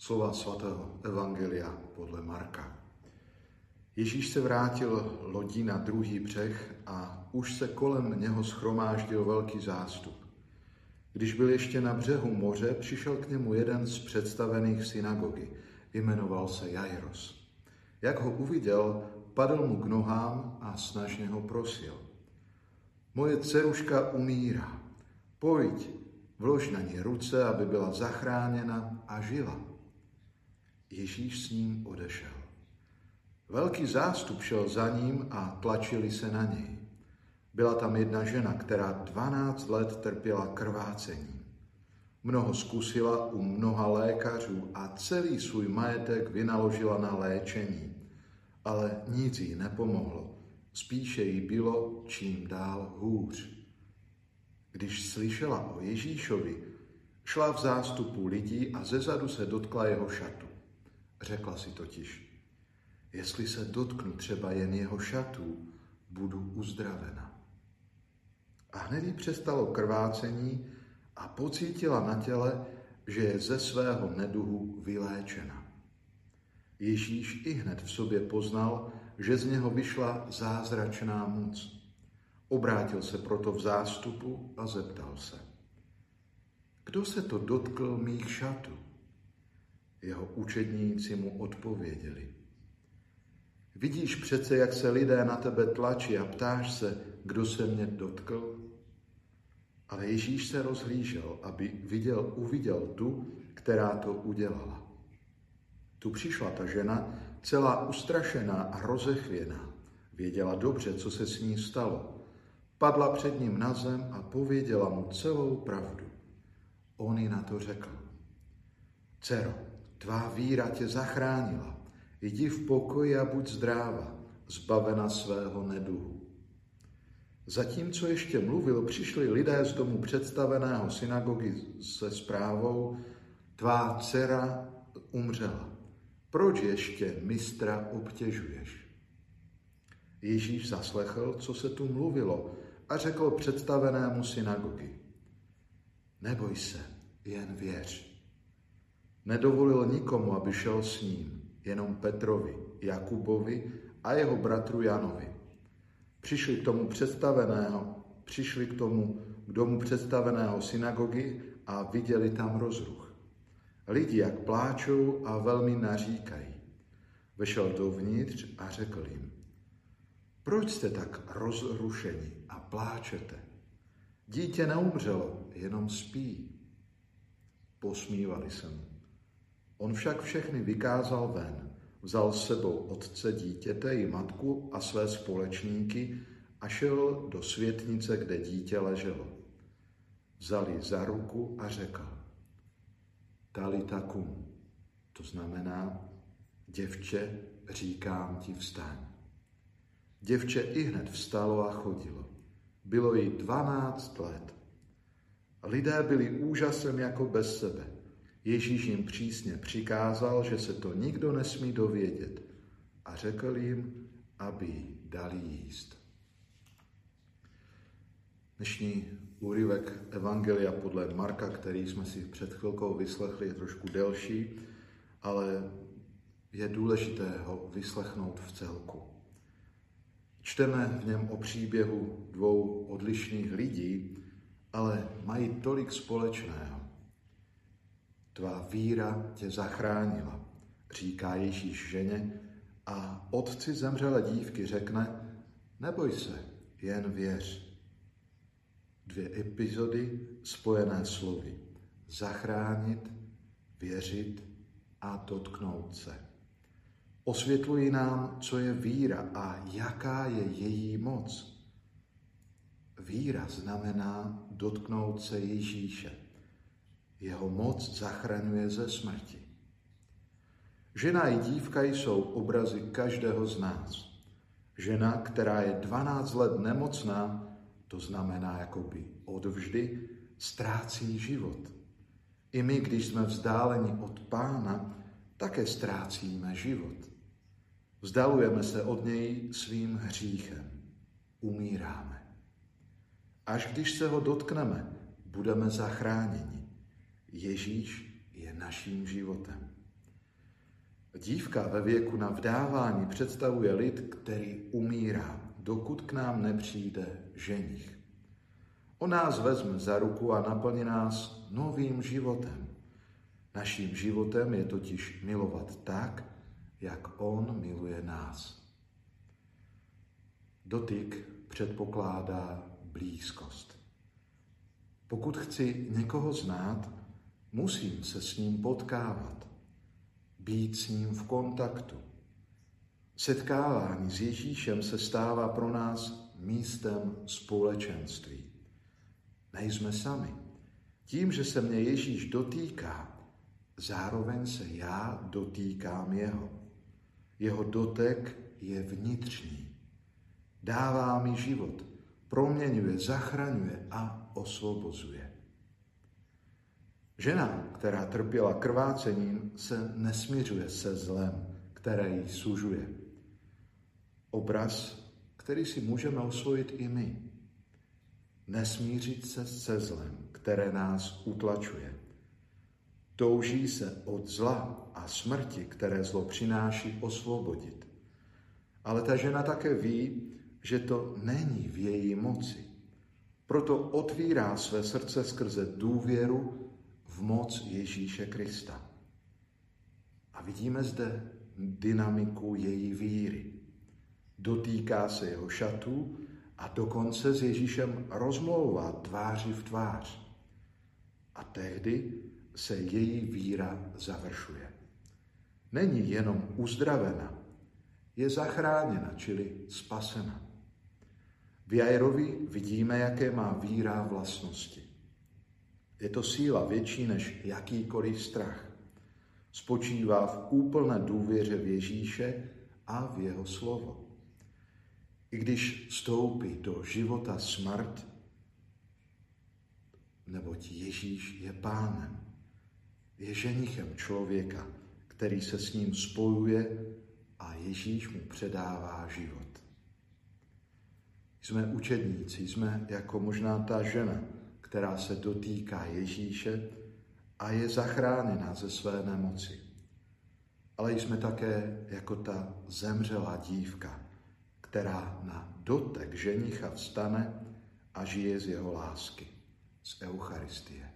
Slova svatého Evangelia podle Marka. Ježíš se vrátil lodí na druhý břeh a už se kolem něho schromáždil velký zástup. Když byl ještě na břehu moře, přišel k němu jeden z představených synagogy. Jmenoval se Jairos. Jak ho uviděl, padl mu k nohám a snažně ho prosil. Moje dceruška umírá. Pojď, vlož na ní ruce, aby byla zachráněna a žila. Ježíš s ním odešel. Velký zástup šel za ním a tlačili se na něj. Byla tam jedna žena, která 12 let trpěla krvácením. Mnoho zkusila u mnoha lékařů a celý svůj majetek vynaložila na léčení. Ale nic jí nepomohlo. Spíše jí bylo čím dál hůř. Když slyšela o Ježíšovi, šla v zástupu lidí a zezadu se dotkla jeho šatu. Řekla si totiž, jestli se dotknu třeba jen jeho šatů, budu uzdravena. A hned jí přestalo krvácení a pocítila na těle, že je ze svého neduhu vyléčena. Ježíš i hned v sobě poznal, že z něho vyšla zázračná moc. Obrátil se proto v zástupu a zeptal se. Kdo se to dotkl mých šatů? Jeho učedníci mu odpověděli. Vidíš přece, jak se lidé na tebe tlačí a ptáš se, kdo se mě dotkl? Ale Ježíš se rozhlížel, aby viděl, uviděl tu, která to udělala. Tu přišla ta žena, celá ustrašená a rozechvěná. Věděla dobře, co se s ní stalo. Padla před ním na zem a pověděla mu celou pravdu. On ji na to řekl. Cero, tvá víra tě zachránila. Jdi v pokoji a buď zdráva, zbavena svého neduhu. Zatímco ještě mluvil, přišli lidé z domu představeného synagogy se zprávou, tvá dcera umřela. Proč ještě mistra obtěžuješ? Ježíš zaslechl, co se tu mluvilo a řekl představenému synagogy. Neboj se, jen věř. Nedovolil nikomu, aby šel s ním, jenom Petrovi, Jakubovi a jeho bratru Janovi. Přišli k tomu představeného, přišli k tomu k domu představeného synagogy a viděli tam rozruch. Lidi jak pláčou a velmi naříkají. Vešel dovnitř a řekl jim, proč jste tak rozrušeni a pláčete? Dítě neumřelo, jenom spí. Posmívali se mu. On však všechny vykázal ven, vzal s sebou otce dítěte i matku a své společníky a šel do světnice, kde dítě leželo. Vzali za ruku a řekl, Talita kum, to znamená, děvče, říkám ti vstaň. Děvče i hned vstalo a chodilo. Bylo jí 12 let. Lidé byli úžasem jako bez sebe. Ježíš jim přísně přikázal, že se to nikdo nesmí dovědět a řekl jim, aby dali jíst. Dnešní úryvek Evangelia podle Marka, který jsme si před chvilkou vyslechli, je trošku delší, ale je důležité ho vyslechnout v celku. Čteme v něm o příběhu dvou odlišných lidí, ale mají tolik společného. Tvá víra tě zachránila, říká Ježíš ženě a otci zemřelé dívky řekne, neboj se, jen věř. Dvě epizody spojené slovy. Zachránit, věřit a dotknout se. Osvětlují nám, co je víra a jaká je její moc. Víra znamená dotknout se Ježíše. Jeho moc zachraňuje ze smrti. Žena i dívka jsou obrazy každého z nás. Žena, která je 12 let nemocná, to znamená jakoby odvždy, ztrácí život. I my, když jsme vzdáleni od Pána, také ztrácíme život. Vzdalujeme se od něj svým hříchem. Umíráme. Až když se ho dotkneme, budeme zachráněni. Ježíš je naším životem. Dívka ve věku na vdávání představuje lid, který umírá, dokud k nám nepřijde ženich. On nás vezme za ruku a naplní nás novým životem. Naším životem je totiž milovat tak, jak On miluje nás. Dotyk předpokládá blízkost. Pokud chci někoho znát, musím se s ním potkávat, být s ním v kontaktu. Setkávání s Ježíšem se stává pro nás místem společenství. Nejsme sami. Tím, že se mě Ježíš dotýká, zároveň se já dotýkám jeho. Jeho dotek je vnitřní. Dává mi život, proměňuje, zachraňuje a osvobozuje. Žena, která trpěla krvácením, se nesměřuje se zlem, které jí sužuje. Obraz, který si můžeme osvojit i my. Nesmířit se se zlem, které nás utlačuje. Touží se od zla a smrti, které zlo přináší, osvobodit. Ale ta žena také ví, že to není v její moci. Proto otvírá své srdce skrze důvěru v moc Ježíše Krista. A vidíme zde dynamiku její víry. Dotýká se jeho šatů a dokonce s Ježíšem rozmlouvá tváři v tvář. A tehdy se její víra završuje. Není jenom uzdravena, je zachráněna, čili spasena. V Jairovi vidíme, jaké má víra vlastnosti. Je to síla větší než jakýkoliv strach. Spočívá v úplné důvěře v Ježíše a v jeho slovo. I když stoupí do života smrt, neboť Ježíš je pánem, je ženichem člověka, který se s ním spojuje a Ježíš mu předává život. Jsme učedníci, jsme jako možná ta žena, která se dotýká Ježíše a je zachráněna ze své nemoci. Ale jsme také jako ta zemřelá dívka, která na dotek ženicha vstane a žije z jeho lásky, z Eucharistie.